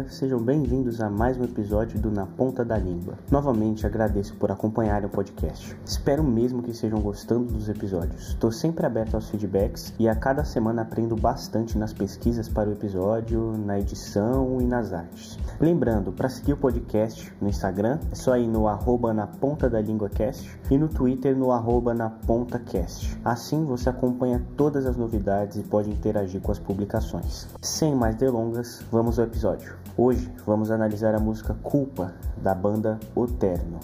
galera, sejam bem-vindos a mais um episódio do Na Ponta da Língua. Novamente agradeço por acompanharem o podcast. Espero mesmo que estejam gostando dos episódios. Estou sempre aberto aos feedbacks e a cada semana aprendo bastante nas pesquisas para o episódio, na edição e nas artes. Lembrando, para seguir o podcast no Instagram, é só ir no arroba na ponta da língua cast e no Twitter no arroba na ponta cast. Assim você acompanha todas as novidades e pode interagir com as publicações. Sem mais delongas, vamos ao episódio. Hoje vamos analisar a música Culpa da banda Oterno.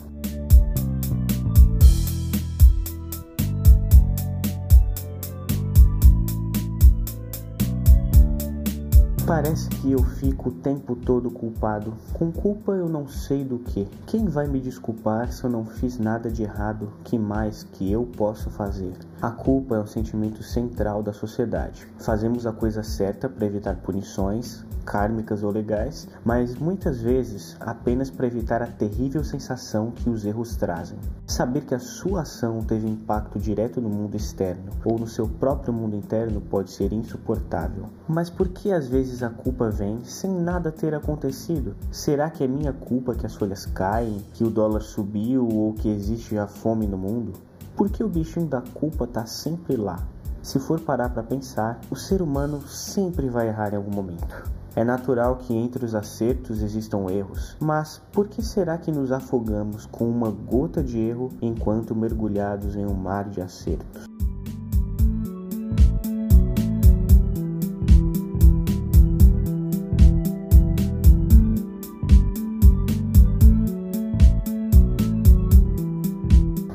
Parece que eu fico o tempo todo culpado. Com culpa eu não sei do que. Quem vai me desculpar se eu não fiz nada de errado? Que mais que eu posso fazer? A culpa é um sentimento central da sociedade. Fazemos a coisa certa para evitar punições, kármicas ou legais, mas muitas vezes apenas para evitar a terrível sensação que os erros trazem. Saber que a sua ação teve impacto direto no mundo externo ou no seu próprio mundo interno pode ser insuportável. Mas por que às vezes a culpa vem sem nada ter acontecido? Será que é minha culpa que as folhas caem, que o dólar subiu ou que existe a fome no mundo? Por que o bichinho da culpa está sempre lá? Se for parar para pensar, o ser humano sempre vai errar em algum momento. É natural que entre os acertos existam erros, mas por que será que nos afogamos com uma gota de erro enquanto mergulhados em um mar de acertos?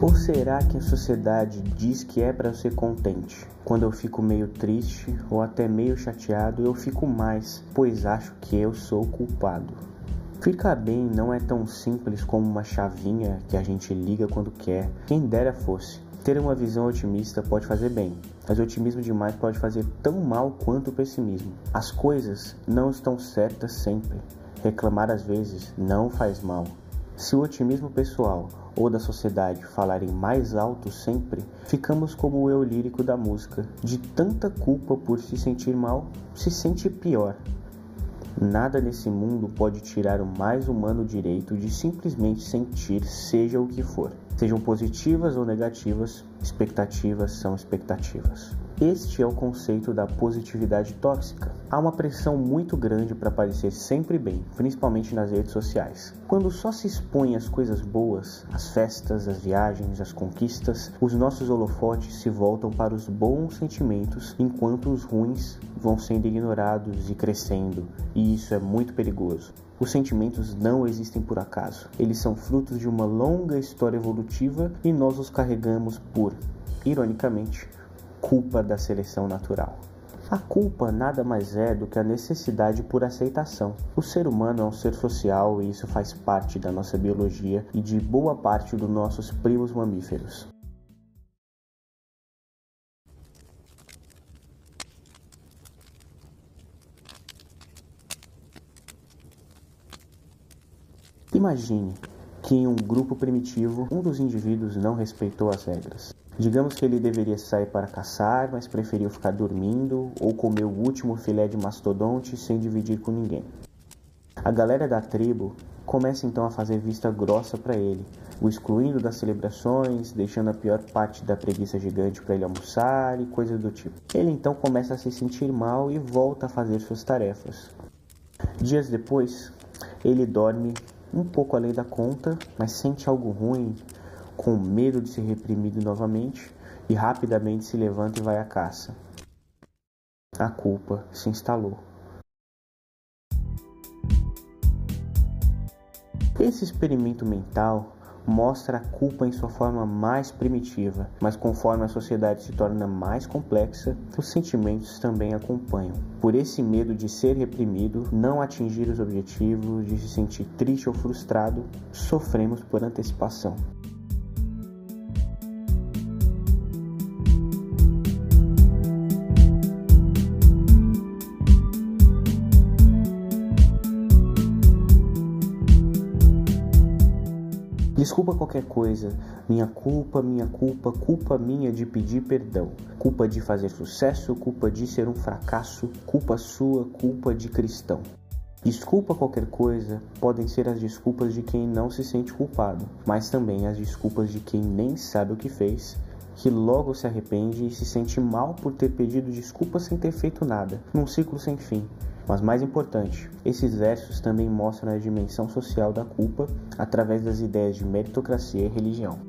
Ou será que a sociedade diz que é para ser contente? Quando eu fico meio triste ou até meio chateado, eu fico mais, pois acho que eu sou culpado. Ficar bem não é tão simples como uma chavinha que a gente liga quando quer. Quem dera fosse. Ter uma visão otimista pode fazer bem, mas otimismo demais pode fazer tão mal quanto o pessimismo. As coisas não estão certas sempre. Reclamar às vezes não faz mal. Se o otimismo pessoal ou da sociedade falarem mais alto sempre, ficamos como o eu lírico da música. De tanta culpa por se sentir mal, se sente pior. Nada nesse mundo pode tirar o mais humano direito de simplesmente sentir, seja o que for. Sejam positivas ou negativas, expectativas são expectativas. Este é o conceito da positividade tóxica. Há uma pressão muito grande para parecer sempre bem, principalmente nas redes sociais. Quando só se expõe as coisas boas, as festas, as viagens, as conquistas, os nossos holofotes se voltam para os bons sentimentos, enquanto os ruins vão sendo ignorados e crescendo, e isso é muito perigoso. Os sentimentos não existem por acaso. Eles são frutos de uma longa história evolutiva e nós os carregamos por, ironicamente, culpa da seleção natural. A culpa nada mais é do que a necessidade por aceitação. O ser humano é um ser social e isso faz parte da nossa biologia e de boa parte dos nossos primos mamíferos. Imagine que em um grupo primitivo um dos indivíduos não respeitou as regras. Digamos que ele deveria sair para caçar, mas preferiu ficar dormindo ou comer o último filé de mastodonte sem dividir com ninguém. A galera da tribo começa então a fazer vista grossa para ele, o excluindo das celebrações, deixando a pior parte da preguiça gigante para ele almoçar e coisas do tipo. Ele então começa a se sentir mal e volta a fazer suas tarefas. Dias depois, ele dorme um pouco além da conta, mas sente algo ruim, com medo de ser reprimido novamente, e rapidamente se levanta e vai à caça. A culpa se instalou. Esse experimento mental mostra a culpa em sua forma mais primitiva, mas conforme a sociedade se torna mais complexa, os sentimentos também acompanham. Por esse medo de ser reprimido, não atingir os objetivos, de se sentir triste ou frustrado, sofremos por antecipação. Desculpa qualquer coisa, minha culpa, minha culpa, culpa minha de pedir perdão, culpa de fazer sucesso, culpa de ser um fracasso, culpa sua, culpa de cristão. Desculpa qualquer coisa podem ser as desculpas de quem não se sente culpado, mas também as desculpas de quem nem sabe o que fez, que logo se arrepende e se sente mal por ter pedido desculpas sem ter feito nada, num ciclo sem fim. Mas mais importante, esses versos também mostram a dimensão social da culpa através das ideias de meritocracia e religião.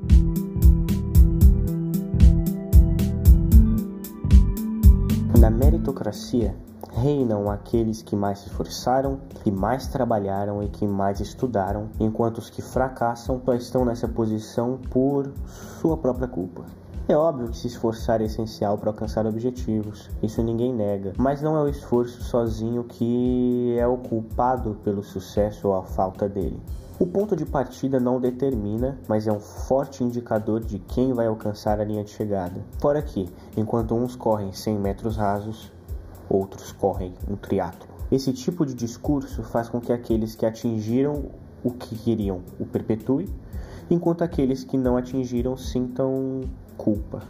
Na meritocracia, reinam aqueles que mais se esforçaram, que mais trabalharam e que mais estudaram, enquanto os que fracassam estão nessa posição por sua própria culpa. É óbvio que se esforçar é essencial para alcançar objetivos, isso ninguém nega, mas não é o esforço sozinho que é o culpado pelo sucesso ou a falta dele. O ponto de partida não determina, mas é um forte indicador de quem vai alcançar a linha de chegada. Fora que, enquanto uns correm 100 metros rasos, outros correm um triatlo. Esse tipo de discurso faz com que aqueles que atingiram o que queriam o perpetuem, enquanto aqueles que não atingiram sintam culpa.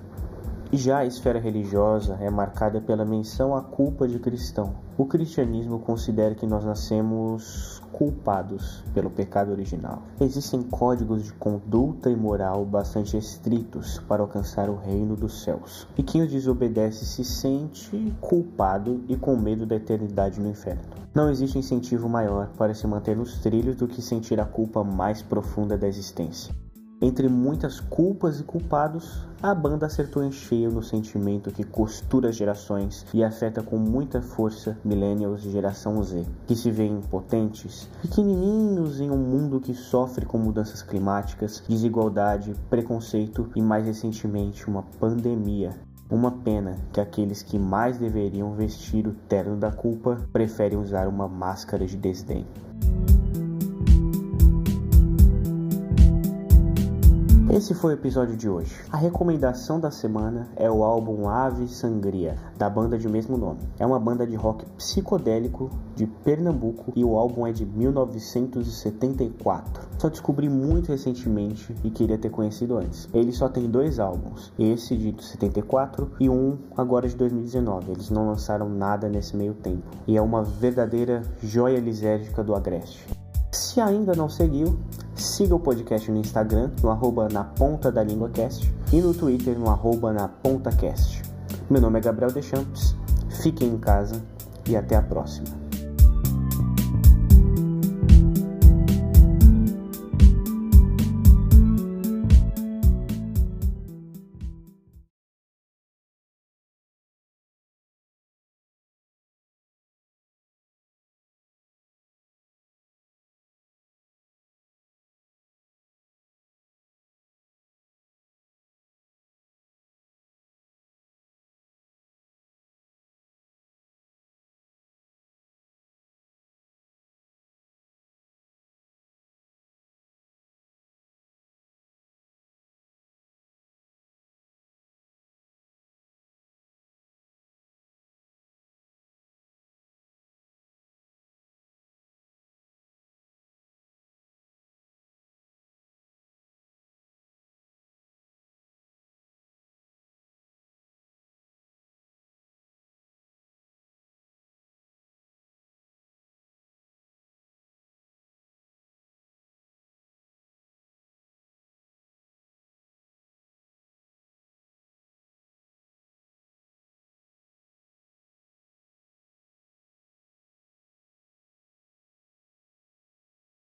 Já a esfera religiosa é marcada pela menção à culpa de cristão. O cristianismo considera que nós nascemos culpados pelo pecado original. Existem códigos de conduta e moral bastante estritos para alcançar o reino dos céus. E quem os desobedece se sente culpado e com medo da eternidade no inferno. Não existe incentivo maior para se manter nos trilhos do que sentir a culpa mais profunda da existência. Entre muitas culpas e culpados, a banda acertou em cheio no sentimento que costura gerações e afeta com muita força millennials e geração Z, que se veem impotentes, pequenininhos em um mundo que sofre com mudanças climáticas, desigualdade, preconceito e mais recentemente uma pandemia. Uma pena que aqueles que mais deveriam vestir o terno da culpa preferem usar uma máscara de desdém. Esse foi o episódio de hoje. A recomendação da semana é o álbum Ave Sangria, da banda de mesmo nome. É uma banda de rock psicodélico de Pernambuco e o álbum é de 1974. Só descobri muito recentemente e queria ter conhecido antes. Ele só tem dois álbuns, esse de 74 e um agora de 2019. Eles não lançaram nada nesse meio tempo e é uma verdadeira joia lisérgica do Agreste. Se ainda não seguiu, siga o podcast no Instagram, no arroba na ponta da língua cast, e no Twitter, no arroba na ponta cast. Meu nome é Gabriel Deschamps, fiquem em casa e até a próxima.